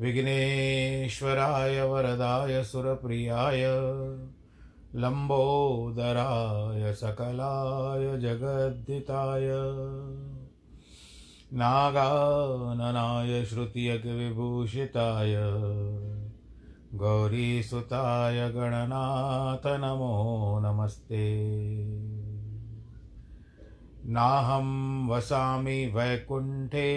विघ्नेश्वराय वरदाय सुरप्रियाय लम्बोदराय सकलाय जगद्दिताय नागाननाय श्रुतियज्ञविभूषिताय गौरीसुताय गणनाथ नमो नमस्ते। नाहं वसामि वैकुण्ठे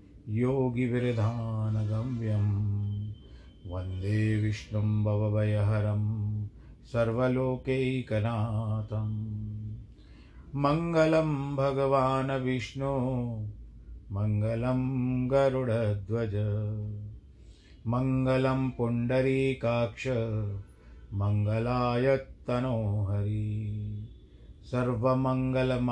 योगिविरधानगम्यं वंदे विष्णुं भवभयहरं सर्वलोकैकनाथं मङ्गलं भगवान् विष्णु। मङ्गलं गरुडध्वज। मङ्गलं पुण्डरीकाक्ष। मङ्गलायत्तनो हरि सर्वमङ्गलमाङ्गल्ये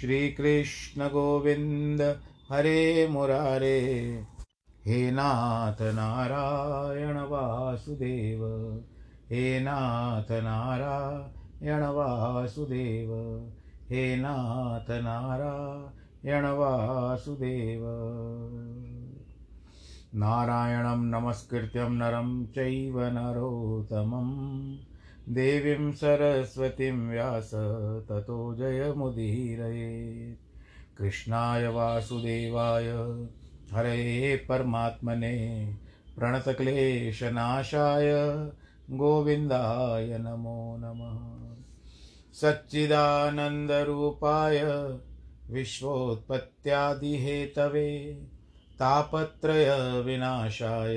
श्रीकृष्णगोविन्द हरे मुरारे। हे नाथ नारायण वासुदेव, हे नाथ नारायण वासुदेव, हे नाथ नारायण वासुदेव। नारायणं नमस्कृत्यं नरं चैव नरोत्तमं देवीं सरस्वतीं व्यास ततो जयमुदीरयेत् कृष्णाय वासुदेवाय, हरे परमात्मने, प्रणतक्लेशनाशाय, गोविन्दाय नमो नमः। सच्चिदानन्दरूपाय, विश्वोत्पत्त्यादिहेतवे, तापत्रयविनाशाय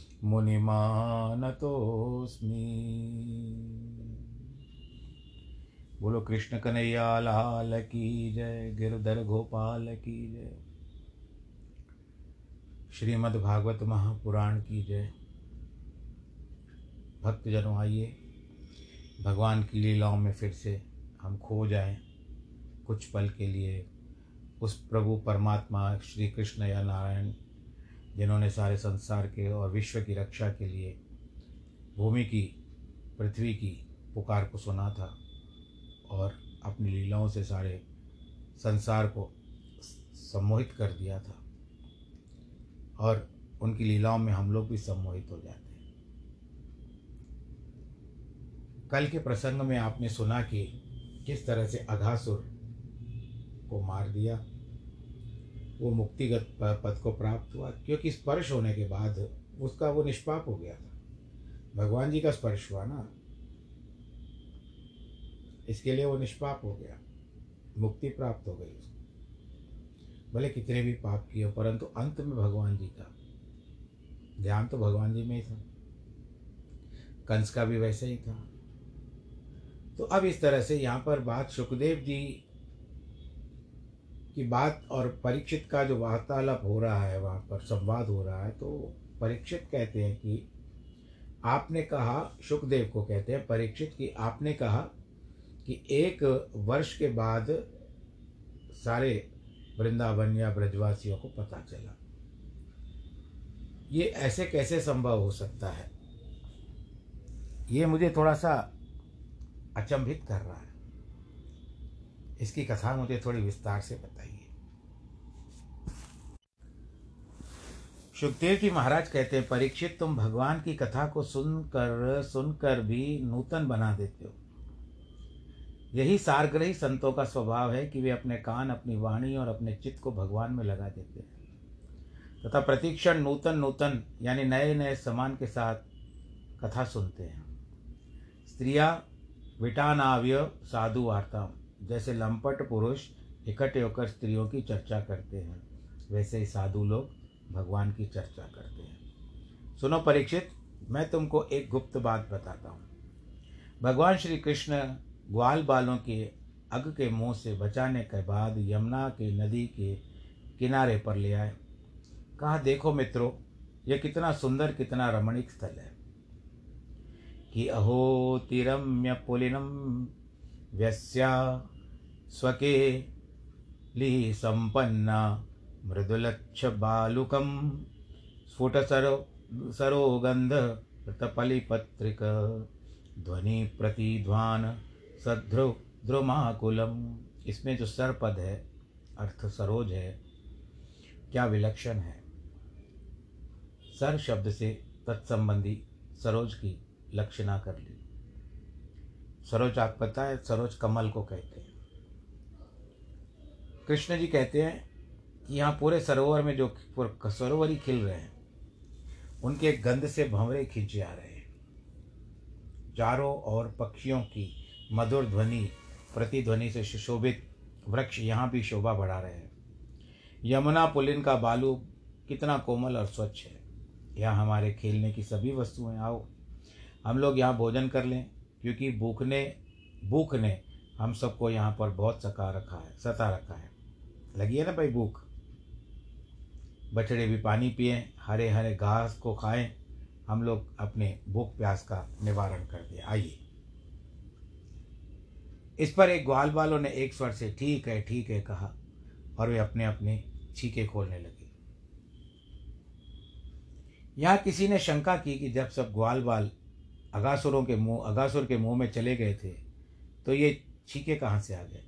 मुनिमानतोऽस्मि। बोलो, कृष्ण कन्हैया, लाल की जय, गिरधर गोपाल की जय। श्रीमद्भागवत महापुराण की जय। भक्तजनों, आइए। भगवान की लीलाओं में फिर से हम खो जाएँ कुछ पल के लिए। उस प्रभु परमात्मा श्री कृष्ण या नारायण जिन्होंने सारे संसार के और विश्व की रक्षा के लिए भूमि की, पृथ्वी की पुकार को सुना था और अपनी लीलाओं से सारे संसार को सम्मोहित कर दिया था। और उनकी लीलाओं में हम लोग भी सम्मोहित हो जाते हैं। कल के प्रसंग में आपने सुना कि किस तरह से अघासुर को मार दिया। वो मुक्तिगत पद को प्राप्त हुआ, क्योंकि स्पर्श होने के बाद उसका वो निष्पाप हो गया था। भगवान जी का स्पर्श हुआ ना। इसके लिए वो निष्पाप हो गया। मुक्ति प्राप्त हो गई उसको। भले कितने भी पाप किए परंतु अंत में भगवान जी का। ध्यान तो भगवान जी में ही था। कंस का भी वैसे ही था। तो अब इस तरह से यहाँ पर बात सुखदेव जी की बात और परीक्षित का जो वार्तालाप हो रहा है, वहाँ पर संवाद हो रहा है तो परीक्षित कहते हैं कि आपने कहा सुखदेव को कहते हैं, परीक्षित कि आपने कहा कि एक वर्ष के बाद सारे वृंदावन या ब्रजवासियों को पता चला। ये ऐसे कैसे संभव हो सकता है? ये मुझे थोड़ा सा अचंभित कर रहा है। इसकी कथा मुझे थोड़ी विस्तार से बताइए। सुखदेव जी महाराज कहते हैं, परीक्षित तुम भगवान की कथा को सुनकर सुनकर भी नूतन बना देते हो। यही सारग्रही संतों का स्वभाव है कि वे अपने कान, अपनी वाणी और अपने चित्त को भगवान में लगा देते हैं। तथा प्रतीक्षण नूतन नूतन, यानी नए नए समान के साथ कथा सुनते हैं। स्त्रियाँ विटानाव्य साधु वार्ता जैसे लंपट पुरुष इकट्ठे होकर स्त्रियों की चर्चा करते हैं, वैसे ही साधु लोग भगवान की चर्चा करते हैं। सुनो परीक्षित, मैं तुमको एक गुप्त बात बताता हूँ। भगवान श्री कृष्ण ग्वाल बालों के अग के मुँह से बचाने के बाद यमुना के नदी के किनारे पर ले आए। कहा, देखो मित्रों यह कितना सुंदर, कितना रमणीक स्थल है। कि अहो, तिरम्य पुलिनम व्यस्या स्वके ली संपन्ना मृदुलक्ष बालुकम स्फुट सरो सरोगंध पत्रिक ध्वनि प्रतिध्वान सध्रुव ध्रुमाकुलम। इसमें जो सर पद है, अर्थ सरोज है, क्या विलक्षण है? सर शब्द से तत्संबंधी सरोज की लक्षणा कर ली। सरोज आप पता है, सरोज कमल को कहते हैं। कृष्ण जी कहते हैं कि यहाँ पूरे सरोवर में जो सरोवर ही खिल रहे हैं, उनके गंध से भंवरे खींचे आ रहे हैं। चारों और पक्षियों की मधुर ध्वनि, प्रतिध्वनि से सुशोभित वृक्ष यहाँ भी शोभा बढ़ा रहे हैं। यमुना पुलिन का बालू कितना कोमल और स्वच्छ है। यहाँ हमारे खेलने की सभी वस्तुएँ आओ। हम लोग यहाँ भोजन कर लें। क्योंकि भूख ने भूख ने हम सबको यहाँ पर बहुत सका रखा है, सता रखा है। लगी है ना भाई भूख। बछड़े भी पानी पिए हरे हरे घास को खाएँ, हम लोग अपने भूख प्यास का निवारण कर दिए आइए। इस पर एक ग्वाल वालों ने एक स्वर से, ठीक है ठीक है कहा और वे अपने अपने छीके खोलने लगे। यहाँ किसी ने शंका की कि जब सब ग्वाल बाल अगासुरों के मुँह, अगासुर के मुँह में चले गए थे तो ये छीके कहाँ से आ गए?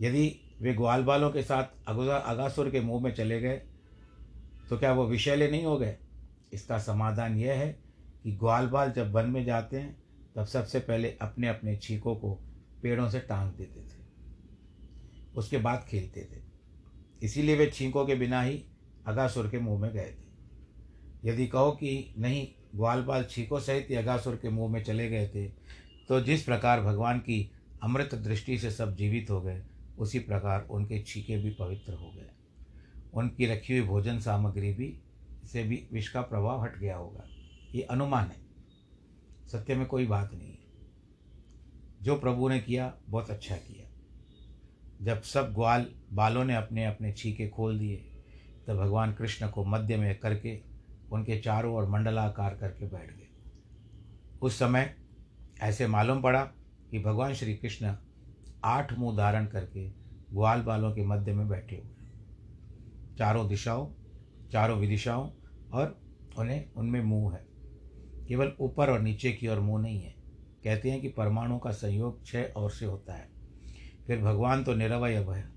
यदि वे ग्वाल बालों के साथ अगुजा अगासुर के मुँह में चले गए तो क्या वो विषैले नहीं हो गए? इसका समाधान यह है कि ग्वाल बाल जब वन में जाते हैं, तब सबसे पहले अपने अपने छीकों को पेड़ों से टांग देते थे। उसके बाद खेलते थे। इसीलिए वे छींकों के बिना ही अगासुर के मुँह में गए थे। यदि कहो कि नहीं ग्वालपाल छीको सहित यगासुर के मुँह में चले गए थे। तो जिस प्रकार भगवान की अमृत दृष्टि से सब जीवित हो गए, उसी प्रकार उनके छीके भी पवित्र हो गए। उनकी रखी हुई भोजन सामग्री भी, से भी विष का प्रभाव हट गया होगा। ये अनुमान है। सत्य में कोई बात नहीं है। जो प्रभु ने किया, बहुत अच्छा किया। जब सब ग्वाल बालों ने अपने अपने छीके खोल दिए तो भगवान कृष्ण को मध्य में करके उनके चारों ओर मंडलाकार करके बैठ गए। उस समय ऐसे मालूम पड़ा कि भगवान श्री कृष्ण आठ मुँह धारण करके ग्वाल बालों के मध्य में बैठे हुए चारों दिशाओं, चारों विदिशाओं और उन्हें, उनमें मुँह है। केवल ऊपर और नीचे की ओर मुँह नहीं है। कहते हैं कि परमाणु का संयोग छः और से होता है। फिर भगवान तो निरवय है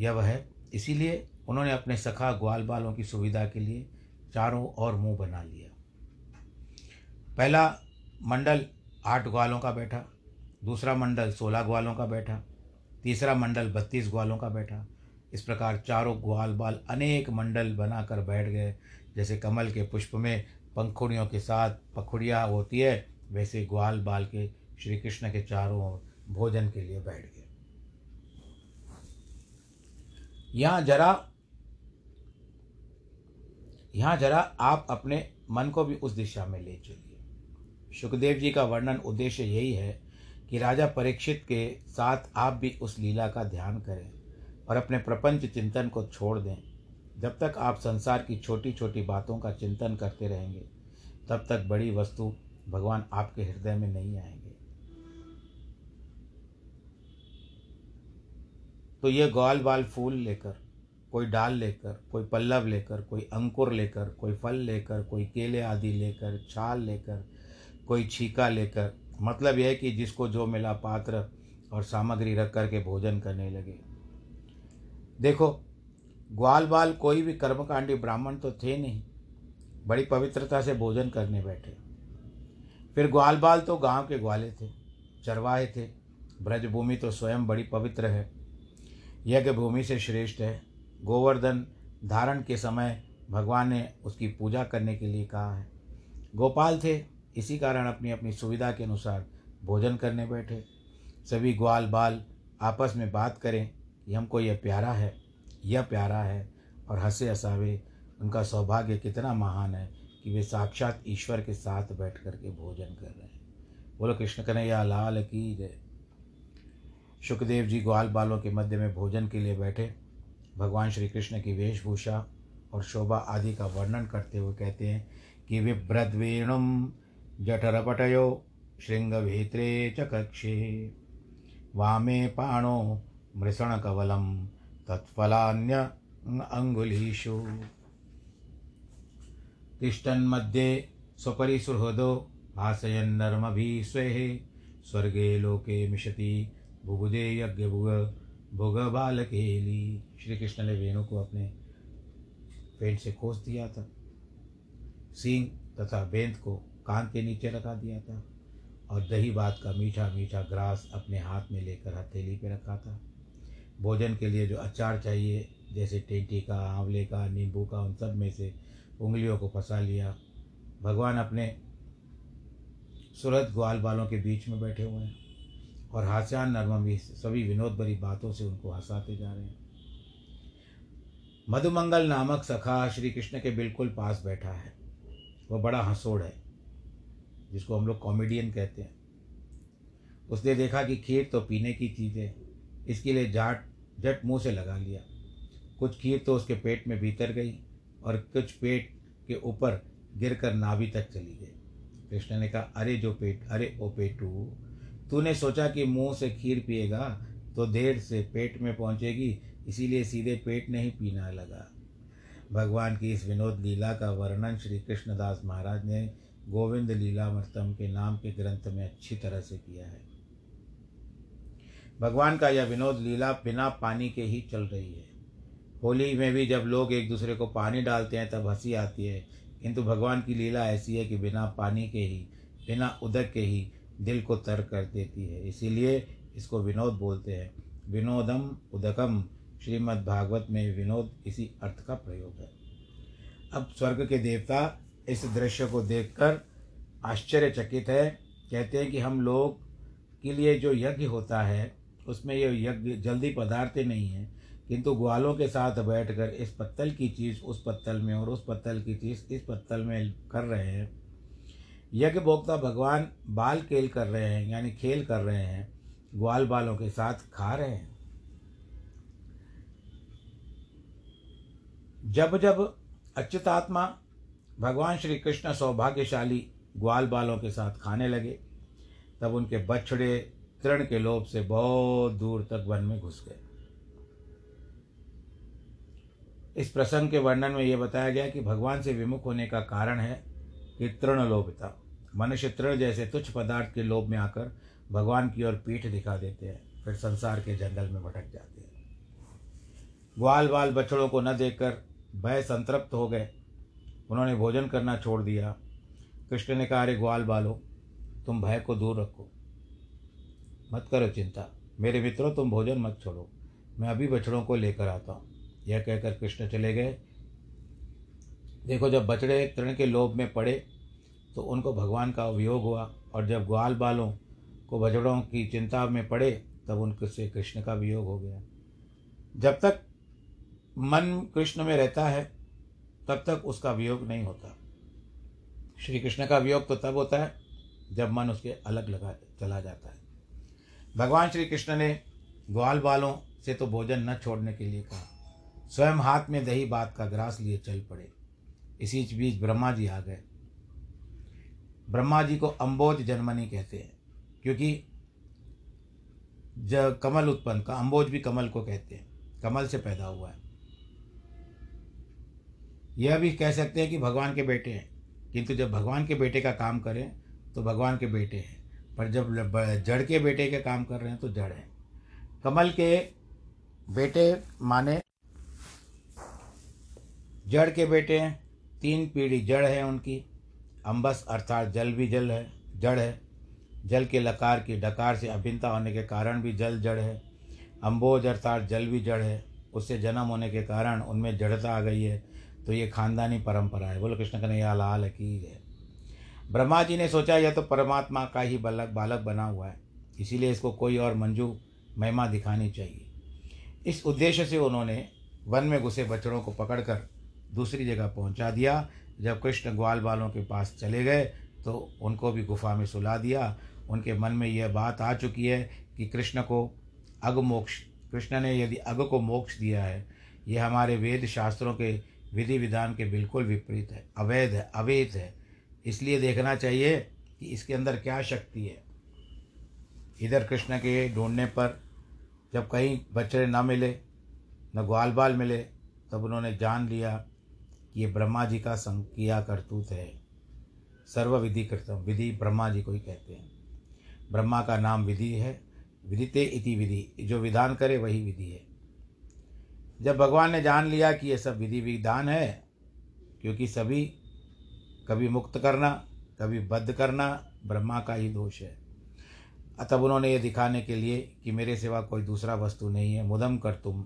यव है। इसीलिए उन्होंने अपने सखा ग्वाल बालों की सुविधा के लिए चारों ओर मुँह बना लिया। पहला मंडल आठ ग्वालों का बैठा, दूसरा मंडल सोलह ग्वालों का बैठा, तीसरा मंडल बत्तीस ग्वालों का बैठा। इस प्रकार चारों ग्वाल बाल अनेक मंडल बनाकर बैठ गए। जैसे कमल के पुष्प में पंखुड़ियों के साथ पखुड़िया होती है, वैसे ग्वाल बाल के श्री कृष्ण के चारों ओर भोजन के लिए बैठ गए। यहाँ जरा यहाँ जरा आप अपने मन को भी उस दिशा में ले चलिए। सुखदेव जी का वर्णन उद्देश्य यही है कि राजा परीक्षित के साथ आप भी उस लीला का ध्यान करें और अपने प्रपंच चिंतन को छोड़ दें। जब तक आप संसार की छोटी छोटी बातों का चिंतन करते रहेंगे, तब तक बड़ी वस्तु भगवान आपके हृदय में नहीं आएँगे। तो ये ग्वाल बाल फूल लेकर कोई डाल लेकर, कोई पल्लव लेकर, कोई अंकुर लेकर, कोई फल लेकर, कोई केले आदि लेकर, छाल लेकर, कोई छीका लेकर मतलब यह कि जिसको जो मिला पात्र और सामग्री रख करके भोजन करने लगे। देखो, ग्वाल बाल कोई भी कर्मकांडी ब्राह्मण तो थे नहीं, बड़ी पवित्रता से भोजन करने बैठे। फिर ग्वाल बाल तो गाँव के ग्वाले थे, चरवाहे थे, ब्रजभूमि तो स्वयं बड़ी पवित्र है यज्ञ भूमि से श्रेष्ठ है गोवर्धन धारण के समय भगवान ने उसकी पूजा करने के लिए कहा है। गोपाल थे, इसी कारण अपनी अपनी सुविधा के अनुसार भोजन करने बैठे। सभी ग्वाल बाल आपस में बात करें कि हमको यह प्यारा है, यह प्यारा है, और हंसे हंसावे, उनका सौभाग्य कितना महान है कि वे साक्षात ईश्वर के साथ बैठ कर के भोजन कर रहे हैं। बोलो, कृष्ण कन्हैया, लाल की जय। सुखदेव जी ग्वाल बालों के मध्य में भोजन के लिए बैठे। भगवान श्री कृष्ण की वेशभूषा और शोभा आदि का वर्णन करते हुए कहते हैं कि विभ्रद्वेणुम जठरपटयो शृंगभेत्रे च कक्षे। वामे पाणो मृषण मृषणकवलं तत्फलान्य अङ्गुलीषु। तिष्ठन्मध्ये स्वपरिसुहृदो भासयन्नर्मभिः स्वेः। स्वर्गे लोके मिशति भुगुदे यज्ञ भुग भुग बाल केली श्री कृष्ण ने वेणु को अपने पेट से खोस दिया था। सींग तथा बेंत को कान के नीचे रखा दिया था और दही भात का मीठा मीठा ग्रास अपने हाथ में लेकर हथेली पे रखा था। भोजन के लिए जो अचार चाहिए, जैसे टेंटी का, आंवले का, नींबू का, उन सब में से उंगलियों को फंसा लिया। भगवान अपने सुरत ग्वाल बालों के बीच में बैठे हुए हैं। और हास्यान नर्म भी सभी विनोद भरी बातों से उनको हंसाते जा रहे हैं। मधुमंगल नामक सखा श्री कृष्ण के बिल्कुल पास बैठा है। वह बड़ा हंसोड़ है, जिसको हम लोग कॉमेडियन कहते हैं। उसने देखा कि खीर तो पीने की चीज़ है, इसके लिए जाट, जट मुँह से लगा लिया। कुछ खीर तो उसके पेट में भीतर गई और कुछ पेट के ऊपर गिरकर नाभि तक चली गई। कृष्ण ने कहा, अरे जो पेट, अरे ओ पेटू तूने सोचा कि मुँह से खीर पिएगा तो देर से पेट में पहुंचेगी, इसीलिए सीधे पेट नहीं पीना लगा। भगवान की इस विनोद लीला का वर्णन श्री कृष्णदास महाराज ने गोविंद लीलामृतम के नाम के ग्रंथ में अच्छी तरह से किया है। भगवान का यह विनोद लीला बिना पानी के ही चल रही है। होली में भी जब लोग एक दूसरे को पानी डालते हैं, तब हँसी आती है। किंतु भगवान की लीला ऐसी है कि बिना पानी के ही, बिना उदक के ही दिल को तर कर देती है। इसीलिए इसको विनोद बोलते हैं। विनोदम उदकम। श्रीमद् भागवत में विनोद इसी अर्थ का प्रयोग है। अब स्वर्ग के देवता इस दृश्य को देखकर आश्चर्यचकित है। कहते हैं कि हम लोग के लिए जो यज्ञ होता है, उसमें ये यज्ञ जल्दी पदार्थ नहीं है, किंतु ग्वालों के साथ बैठकर इस पत्तल की चीज़ उस पत्तल में और उस पत्तल की चीज़ इस पत्तल में कर रहे हैं। यज्ञ भोक्ता भगवान बाल खेल कर रहे हैं, यानी खेल कर रहे हैं, ग्वाल बालों के साथ खा रहे हैं। जब जब अच्युतात्मा भगवान श्री कृष्ण सौभाग्यशाली ग्वाल बालों के साथ खाने लगे, तब उनके बछड़े तृण के लोभ से बहुत दूर तक वन में घुस गए। इस प्रसंग के वर्णन में यह बताया गया कि भगवान से विमुख होने का कारण है कि तृण लोभता मनुष्य तृण जैसे तुच्छ पदार्थ के लोभ में आकर भगवान की ओर पीठ दिखा देते हैं, फिर संसार के जंगल में भटक जाते हैं। ग्वाल बाल बछड़ों को न देखकर भय संतृप्त हो गए। उन्होंने भोजन करना छोड़ दिया। कृष्ण ने कहा, अरे ग्वाल बालो, तुम भय को दूर रखो। मत करो चिंता। मेरे मित्रों, तुम भोजन मत छोड़ो। मैं अभी बछड़ों को लेकर आता हूँ। यह कहकर कृष्ण चले गए। देखो, जब बछड़े तृण के लोभ में पड़े तो उनको भगवान का वियोग हुआ और जब ग्वाल बालों को बछड़ों की चिंता में पड़े, तब उनसे कृष्ण का वियोग हो गया। जब तक मन कृष्ण में रहता है, तब तक उसका वियोग नहीं होता। श्री कृष्ण का वियोग तो तब होता है, जब मन उसके अलग लगा, चला जाता है। भगवान श्री कृष्ण ने ग्वाल बालों से तो भोजन न छोड़ने के लिए कहा। स्वयं हाथ में दही, बात का ग्रास लिए चल पड़े। इसी बीच ब्रह्मा जी आ गए। ब्रह्मा जी को अम्बोज जन्मनी कहते हैं, क्योंकि ज कमल उत्पन्न का, अम्बोज भी कमल को कहते हैं, कमल से पैदा हुआ है। यह भी कह सकते हैं कि भगवान के बेटे हैं, किंतु जब भगवान के बेटे का काम करें तो भगवान के बेटे हैं, पर जब जड़ के बेटे के काम कर रहे हैं तो जड़ है। कमल के बेटे माने जड़ के बेटे हैं, तीन पीढ़ी जड़ है उनकी अम्बस अर्थात जल भी जल है, जड़ है। जल के लकार की डकार से अभिन्नता होने के कारण भी जल जड़ है। अम्बोज अर्थात जल भी जड़ है। उससे जन्म होने के कारण उनमें जड़ता आ गई है। तो ये खानदानी परंपरा है। बोलो कृष्ण कन्हैया, लाल की है। ब्रह्मा जी ने सोचा, यह तो परमात्मा का ही बालक बालक बना हुआ है। इसीलिए इसको कोई और मंजू, महिमा दिखानी चाहिए। इस उद्देश्य से उन्होंने वन में घुसे बछड़ों को पकड़कर दूसरी जगह पहुँचा दिया। जब कृष्ण ग्वाल बालों के पास चले गए तो उनको भी गुफा में सुला दिया। उनके मन में यह बात आ चुकी है कि कृष्ण को अग मोक्ष, कृष्ण ने यदि अग को मोक्ष दिया है यह हमारे वेद शास्त्रों के विधि विधान के बिल्कुल विपरीत है। अवैध है अवैध है। इसलिए देखना चाहिए कि इसके अंदर क्या शक्ति है। इधर कृष्ण के ढूँढने पर जब कहीं बच्चे न मिले, न ग्वाल बाल मिले, तब उन्होंने जान लिया ये ब्रह्मा जी का संग किया करतूत है। सर्व विधि कृतम, विधि ब्रह्मा जी को ही कहते हैं। ब्रह्मा का नाम विधि है, विदिते इति विधि, जो विधान करे वही विधि है। जब भगवान ने जान लिया कि ये सब विधि विधान है, क्योंकि सभी कभी मुक्त करना, कभी बद्ध करना ब्रह्मा का ही दोष है। तब उन्होंने ये दिखाने के लिए कि मेरे सिवा कोई दूसरा वस्तु नहीं है। मुदम कर तुम,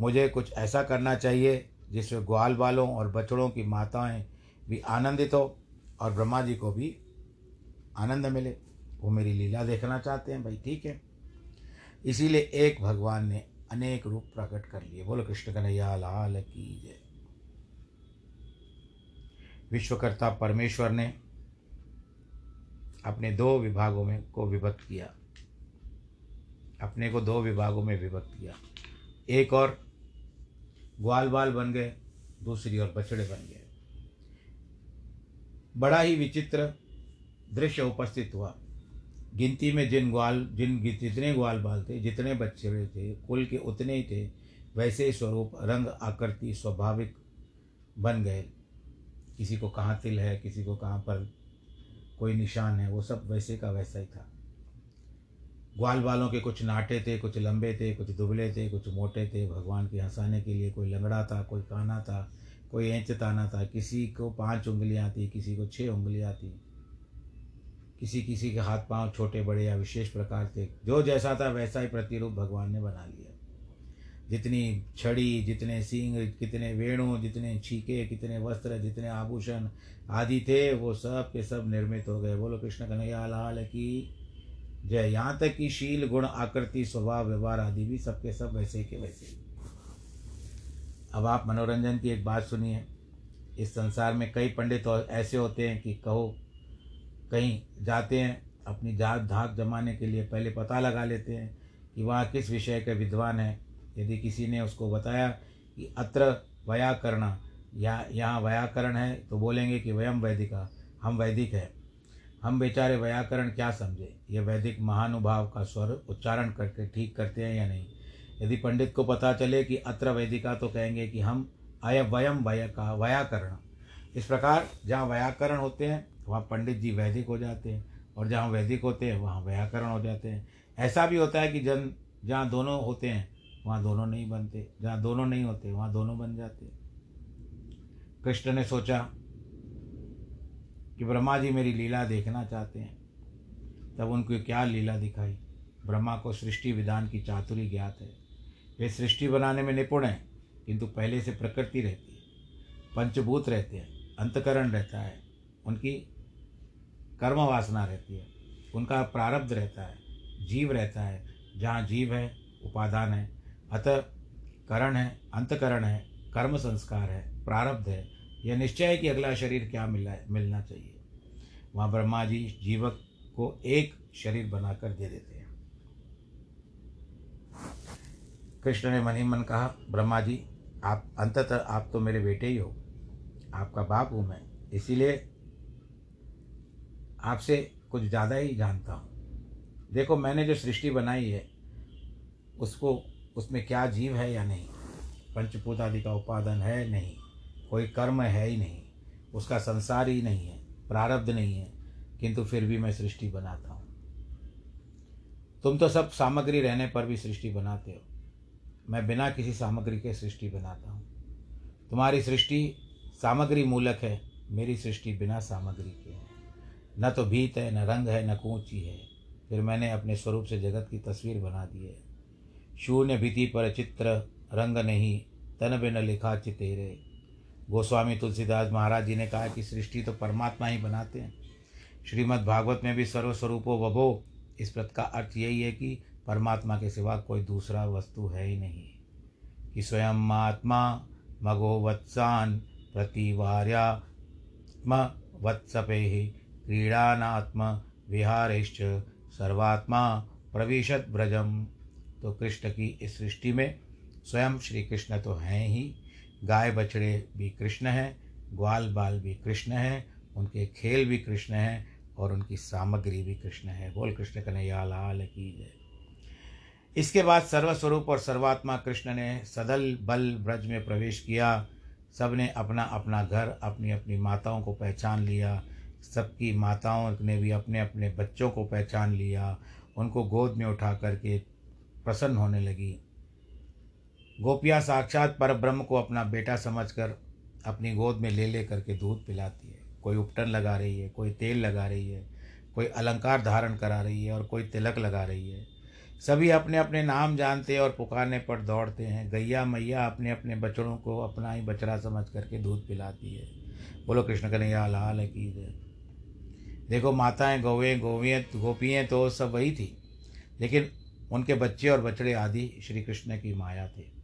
मुझे कुछ ऐसा करना चाहिए जिसमें ग्वाल बालों और बछड़ों की माताएँ भी आनंदित हो और ब्रह्मा जी को भी आनंद मिले। वो मेरी लीला देखना चाहते हैं। भाई ठीक है। इसीलिए एक भगवान ने अनेक रूप प्रकट कर लिए। बोलो, कृष्ण कन्हैया, लाल की जय। विश्वकर्ता परमेश्वर ने अपने दो विभागों में को विभक्त किया। अपने को दो विभागों में विभक्त किया। एक और ग्वाल बाल बन गए, दूसरी ओर बछड़े बन गए। बड़ा ही विचित्र दृश्य उपस्थित हुआ। गिनती में जिन ग्वाल, जिन जितने ग्वाल बाल थे, जितने बच्चे थे, कुल के उतने ही थे, वैसे ही स्वरूप, रंग, आकृति, स्वाभाविक बन गए। किसी को कहाँ तिल है, किसी को कहाँ पर कोई निशान है, वो सब वैसे का वैसा ही था। ग्वाल वालों के कुछ नाटे थे, कुछ लंबे थे, कुछ दुबले थे, कुछ मोटे थे। भगवान के हंसाने के लिए कोई लंगड़ा था, कोई काना था, कोई ऐंच ताना था। किसी को पाँच उंगलियाँ थी, किसी को छः उंगलियाँ थी। किसी किसी के हाथ पाँव छोटे, बड़े या विशेष प्रकार थे। जो जैसा था वैसा ही प्रतिरूप भगवान ने बना लिया। जितनी छड़ी, जितने सींग, कितने वेणु, जितने छीके, कितने वस्त्र, जितने आभूषण आदि थे, वो सब के सब निर्मित हो गए। बोलो कृष्ण कन्हैया, लाल की जय। यहाँ तक कि शील, गुण, आकृति, स्वभाव, व्यवहार आदि भी सबके सब वैसे के वैसे। अब आप मनोरंजन की एक बात सुनिए। इस संसार में कई पंडित ऐसे होते हैं कि कहो, कहीं जाते हैं, अपनी जात धाक जमाने के लिए पहले पता लगा लेते हैं कि वहाँ किस विषय के विद्वान है। यदि किसी ने उसको बताया कि अत्र व्याकरण, या यहाँ व्याकरण है तो बोलेंगे कि वयम वैदिका, हम वैदिक है। हम बेचारे व्याकरण क्या समझे? ये वैदिक महानुभाव का स्वर उच्चारण करके ठीक करते हैं या नहीं? यदि पंडित को पता चले कि अत्र वैदिका तो कहेंगे कि हम अय वयम वय का व्याकरण। इस प्रकार जहाँ व्याकरण होते हैं, वहाँ पंडित जी वैदिक हो जाते हैं और जहाँ वैदिक होते हैं, वहाँ व्याकरण हो जाते हैं। ऐसा भी होता है कि जन, जहाँ दोनों होते हैं, वहाँ दोनों नहीं बनते। जहाँ दोनों नहीं होते, वहाँ दोनों बन जाते कृष्ण ने सोचा कि ब्रह्मा जी मेरी लीला देखना चाहते हैं। तब उनको क्या लीला दिखाई? ब्रह्मा को सृष्टि विधान की चातुरी ज्ञात है। वे सृष्टि बनाने में निपुण हैं, किंतु पहले से प्रकृति रहती है। पंचभूत रहते हैं, अंतकरण रहता है, उनकी कर्म वासना रहती है, उनका प्रारब्ध रहता है, जीव रहता है, जहाँ जीव है, उपादान है। अतः करण है, अंतकरण है, कर्म संस्कार है, प्रारब्ध है यह निश्चय है कि अगला शरीर क्या मिला, मिलना चाहिए। वहाँ ब्रह्मा जी जीवक को एक शरीर बनाकर दे देते हैं। कृष्ण ने मन ही मन कहा, ब्रह्मा जी, आप अंततः आप तो मेरे बेटे ही हो। आपका बाप हूँ मैं। इसीलिए आपसे कुछ ज़्यादा ही जानता हूँ। देखो, मैंने जो सृष्टि बनाई है, उसको, उसमें क्या जीव है या नहीं? पंचभूत आदि का उपादान है नहीं। कोई कर्म है ही नहीं। उसका संसार ही नहीं है, प्रारब्ध नहीं है, किंतु फिर भी मैं सृष्टि बनाता हूँ। तुम तो सब सामग्री रहने पर भी सृष्टि बनाते हो। मैं बिना किसी सामग्री के सृष्टि बनाता हूँ। तुम्हारी सृष्टि सामग्री मूलक है, मेरी सृष्टि बिना सामग्री के है। न तो भीत है, न रंग है, न कूची है। फिर मैंने अपने स्वरूप से जगत की तस्वीर बना दी है। शून्य भीति पर चित्र, रंग नहीं, तन बिन लिखा चितेरे। गोस्वामी तुलसीदास महाराज जी ने कहा कि सृष्टि तो परमात्मा ही बनाते हैं। श्रीमद् भागवत में भी सर्वस्वरूपो वभो। इस प्रत का अर्थ यही है कि परमात्मा के सिवा कोई दूसरा वस्तु है ही नहीं। कि स्वयं आत्मा मगो वत्सान प्रतिवार्यात्म वत्सपे क्रीडानात्म विहारेश्च सर्वात्मा प्रविशत ब्रजम तो कृष्ण की इस सृष्टि में स्वयं श्री कृष्ण तो हैं ही। गाय बछड़े भी कृष्ण हैं, ग्वाल बाल भी कृष्ण हैं, उनके खेल भी कृष्ण हैं और उनकी सामग्री भी कृष्ण है। बोल कृष्ण कन्हैया, लाल की जय। इसके बाद सर्वस्वरूप और सर्वात्मा कृष्ण ने सदल बल ब्रज में प्रवेश किया। सबने अपना अपना घर अपनी अपनी माताओं को पहचान लिया। सबकी माताओं ने भी अपने अपने बच्चों को पहचान लिया। उनको गोद में उठा करके प्रसन्न होने लगी। गोपियाँ साक्षात पर ब्रह्म को अपना बेटा समझकर अपनी गोद में ले ले करके दूध पिलाती है। कोई उपटन लगा रही है, कोई तेल लगा रही है, कोई अलंकार धारण करा रही है और कोई तिलक लगा रही है। सभी अपने अपने नाम जानते और पुकारने पर दौड़ते हैं। गैया मैया अपने अपने बछड़ों को अपना ही बछड़ा समझ करके दूध पिलाती है। बोलो, कृष्ण कन्हैया, लाल की जय। देखो, माताएँ गौवें, गोवियाँ, गोपियाँ तो सब वही थी। लेकिन उनके बच्चे और बछड़े आदि श्री कृष्ण की माया थे।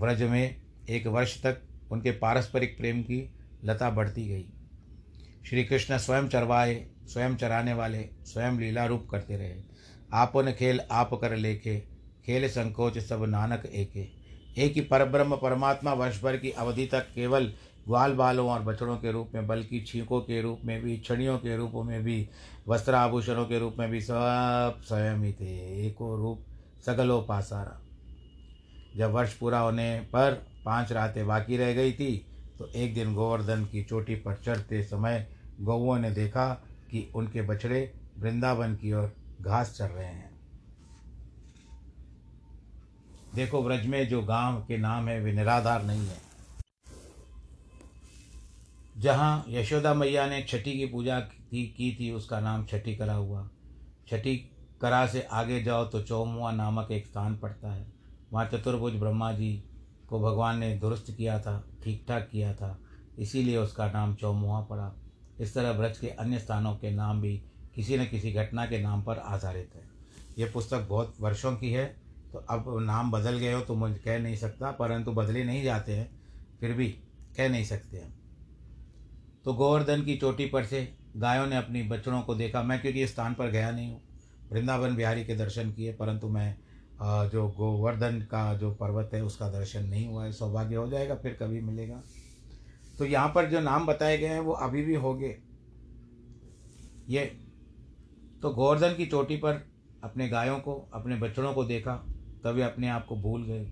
व्रज में एक वर्ष तक उनके पारस्परिक प्रेम की लता बढ़ती गई। श्री कृष्ण स्वयं चरवाए, स्वयं चराने वाले, स्वयं लीला रूप करते रहे। आपन खेल आप कर लेखे खेल संकोच सब नानक एके। एक ही परब्रह्म परमात्मा वर्ष भर की अवधि तक केवल ग्वाल बालों और बछड़ों के रूप में, बल्कि छींकों के रूप में भी, छड़ियों के रूप में भी वस्त्र आभूषणों के रूप में भी सब स्वयं ही थे। एको रूप सगलो पासारा जब वर्ष पूरा होने पर पाँच रातें बाकी रह गई थी तो एक दिन गोवर्धन की चोटी पर चढ़ते समय गौओं ने देखा कि उनके बछड़े वृंदावन की ओर घास चर रहे हैं। देखो व्रज में जो गाँव के नाम है वे निराधार नहीं है। जहाँ यशोदा मैया ने छठी की पूजा की, की थी उसका नाम छठी करा हुआ। छठी करा से आगे जाओ तो चौमुआ नामक एक स्थान पड़ता है। वहाँ चतुर्भुज ब्रह्मा जी को भगवान ने दुरुस्त किया था ठीक ठाक किया था। इसीलिए उसका नाम चौमुहा पड़ा। इस तरह ब्रज के अन्य स्थानों के नाम भी किसी न किसी घटना के नाम पर आधारित है। ये पुस्तक बहुत वर्षों की है तो अब नाम बदल गए हो तो मुझे कह नहीं सकता, परंतु बदले नहीं जाते हैं, फिर भी कह नहीं सकते हैं। तो गोवर्धन की चोटी पर से गायों ने अपनी बच्चों को देखा। मैं क्योंकि इस स्थान पर गया नहीं हूँ। वृंदावन बिहारी के दर्शन किए, परंतु मैं जो गोवर्धन का जो पर्वत है, उसका दर्शन नहीं हुआ है। सौभाग्य हो जाएगा, फिर कभी मिलेगा। तो यहाँ पर जो नाम बताए गए हैं, वो अभी भी होंगे। ये तो गोवर्धन की चोटी पर अपने गायों को, अपने बछड़ों को देखा, तभी अपने आप को भूल गए।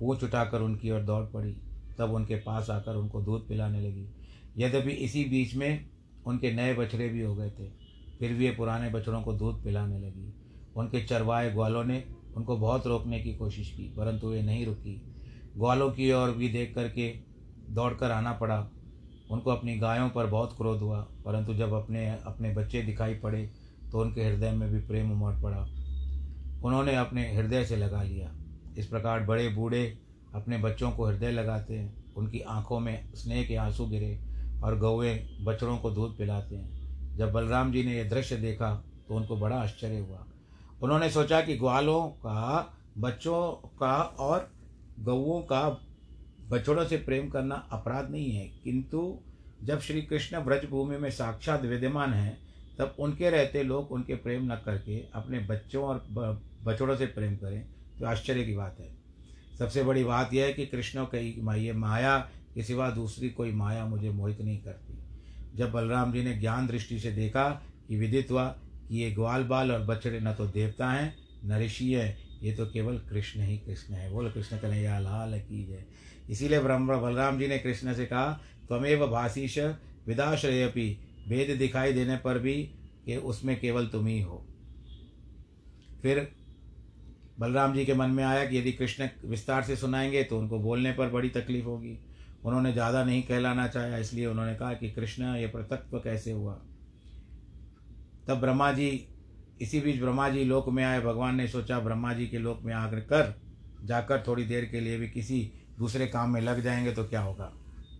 पूछ उठाकर उनकी ओर दौड़ पड़ी। तब उनके पास आकर उनको दूध पिलाने लगी। यद्यपि इसी बीच में उनके नए बछड़े भी हो गए थे, फिर भी ये पुराने बछड़ों को दूध पिलाने लगी। उनके चरवाए ग्वालों ने उनको बहुत रोकने की कोशिश की, परंतु वे नहीं रुकी। ग्वालों की ओर भी देख करके दौड़ कर आना पड़ा। उनको अपनी गायों पर बहुत क्रोध हुआ, परंतु जब अपने अपने बच्चे दिखाई पड़े तो उनके हृदय में भी प्रेम उमड़ पड़ा। उन्होंने अपने हृदय से लगा लिया। इस प्रकार बड़े बूढ़े अपने बच्चों को हृदय लगाते हैं। उनकी आँखों में स्नेह के आँसू गिरे और गौए बछड़ों को दूध पिलाते हैं। जब बलराम जी ने यह दृश्य देखा तो उनको बड़ा आश्चर्य हुआ। उन्होंने सोचा कि ग्वालों का, बच्चों का और गौओं का बछड़ों से प्रेम करना अपराध नहीं है। किंतु जब श्री कृष्ण ब्रजभूमि में साक्षात विद्यमान हैं, तब उनके रहते लोग उनके प्रेम न करके अपने बच्चों और बछड़ों से प्रेम करें तो आश्चर्य की बात है। सबसे बड़ी बात यह है कि कृष्ण कई ये माया के सिवा दूसरी कोई माया मुझे मोहित नहीं करती। जब बलराम जी ने ज्ञान दृष्टि से देखा कि विदित हुआ ये ग्वाल बाल और बछड़े न तो देवता हैं, न ऋषि है, ये तो केवल कृष्ण ही कृष्ण है। बोलो कृष्ण कन्हैया, लाल की जय। इसीलिए ब्रह्म बलराम जी ने कृष्ण से कहा, त्वमेव भाषीश विदाश्रयपि भेद दिखाई देने पर भी कि उसमें केवल तुम ही हो। फिर बलराम जी के मन में आया कि यदि कृष्ण विस्तार से सुनाएँगे तो उनको बोलने पर बड़ी तकलीफ़ होगी। उन्होंने ज़्यादा नहीं कहलाना चाहा, इसलिए उन्होंने कहा कि कृष्ण, ये प्रतत्व कैसे हुआ? तब ब्रह्मा जी इसी बीच ब्रह्मा जी लोक में आए। भगवान ने सोचा ब्रह्मा जी के लोक में आकर कर, जाकर थोड़ी देर के लिए भी किसी दूसरे काम में लग जाएँगे तो क्या होगा?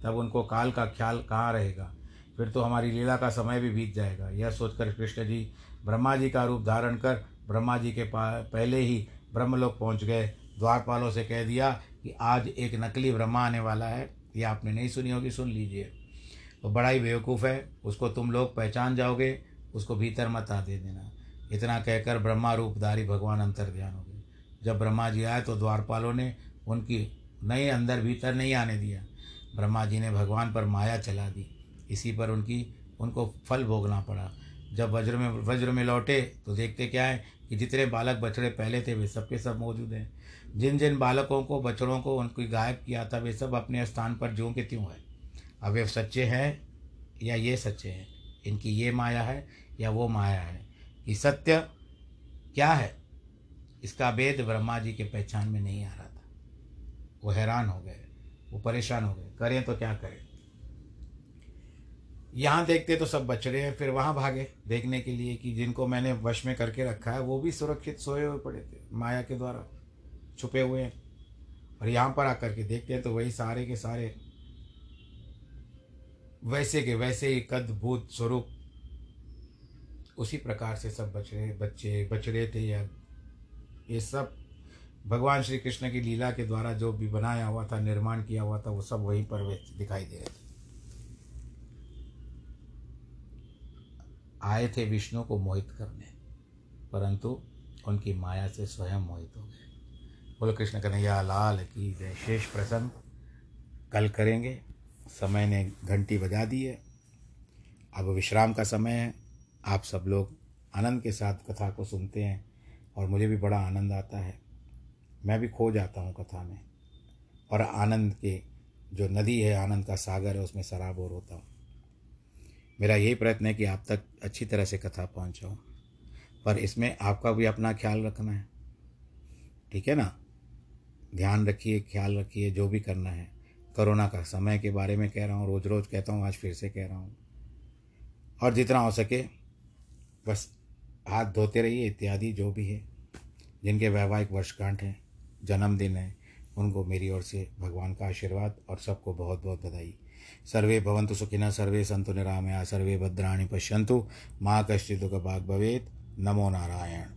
तब उनको काल का ख्याल कहाँ रहेगा? फिर तो हमारी लीला का समय भी बीत जाएगा। यह सोचकर कृष्ण जी ब्रह्मा जी का रूप धारण कर ब्रह्मा जी के पहले ही ब्रह्मलोक पहुँच गए। द्वारपालों से कह दिया कि आज एक नकली ब्रह्मा आने वाला है। ये आपने नहीं सुनी होगी, सुन लीजिए। वो बड़ा ही बेवकूफ़ है। उसको तुम लोग पहचान जाओगे। उसको भीतर मत आ दे देना। इतना कहकर ब्रह्मा रूपधारी भगवान अंतर ध्यान हो गए। जब ब्रह्मा जी आए तो द्वारपालों ने उनकी नए अंदर भीतर नहीं आने दिया। ब्रह्मा जी ने भगवान पर माया चला दी। इसी पर उनकी, उनको फल भोगना पड़ा। जब वज्र में वज्र में लौटे तो देखते क्या है कि जितने बालक बछड़े पहले थे, वे सबके सब मौजूद हैं। जिन जिन बालकों को, बछड़ों को उनको गायब किया था वे सब अपने स्थान पर ज्यों के त्यों है। अब वे सच्चे हैं या ये सच्चे हैं? इनकी ये माया है या वो माया है? कि सत्य क्या है? इसका भेद ब्रह्मा जी के पहचान में नहीं आ रहा था। वो हैरान हो गए, वो परेशान हो गए। करें तो क्या करें? यहाँ देखते तो सब बछड़े हैं, फिर वहाँ भागे देखने के लिए कि जिनको मैंने वश में करके रखा है, वो भी सुरक्षित सोए हुए पड़े थे, माया के द्वारा छुपे हुए हैं। और यहाँ पर आकर के देखते हैं तो वही सारे के सारे वैसे के वैसे ही कद, भूत, स्वरूप, उसी प्रकार से सब बछड़े बच्चे बछड़े थे या ये सब। भगवान श्री कृष्ण की लीला के द्वारा जो भी बनाया हुआ था, निर्माण किया हुआ था, वो सब वहीं पर दिखाई दे रहे थे। आए थे विष्णु को मोहित करने, परंतु उनकी माया से स्वयं मोहित हो गए। बोलो कृष्ण कन्हैया, लाल की जय। शेष प्रसंग कल करेंगे। समय ने घंटी बजा दी है। अब विश्राम का समय है। आप सब लोग आनंद के साथ कथा को सुनते हैं और मुझे भी बड़ा आनंद आता है। मैं भी खो जाता हूँ कथा में और आनंद के जो नदी है, आनंद का सागर है, उसमें सराबोर होता हूँ। मेरा यही प्रयत्न है कि आप तक अच्छी तरह से कथा पहुँचाऊँ। पर इसमें आपका भी अपना ख्याल रखना है। ठीक है ना? ध्यान रखिए, ख्याल रखिए, जो भी करना है। कोरोना का समय के बारे में कह रहा हूँ रोज़ रोज़ कहता हूँ, आज फिर से कह रहा हूँ। और जितना हो सके, बस हाथ धोते रहिए, इत्यादि जो भी है, जिनके वैवाहिक वर्षगांठ हैं, जन्मदिन है, उनको मेरी ओर से भगवान का आशीर्वाद और सबको बहुत बहुत बधाई। सर्वे भवंतु सुखिना सर्वे संतु निरामया, सर्वे भद्राणी पश्यंतु माँ कश्चिदुख भाग भवेद नमो नारायण।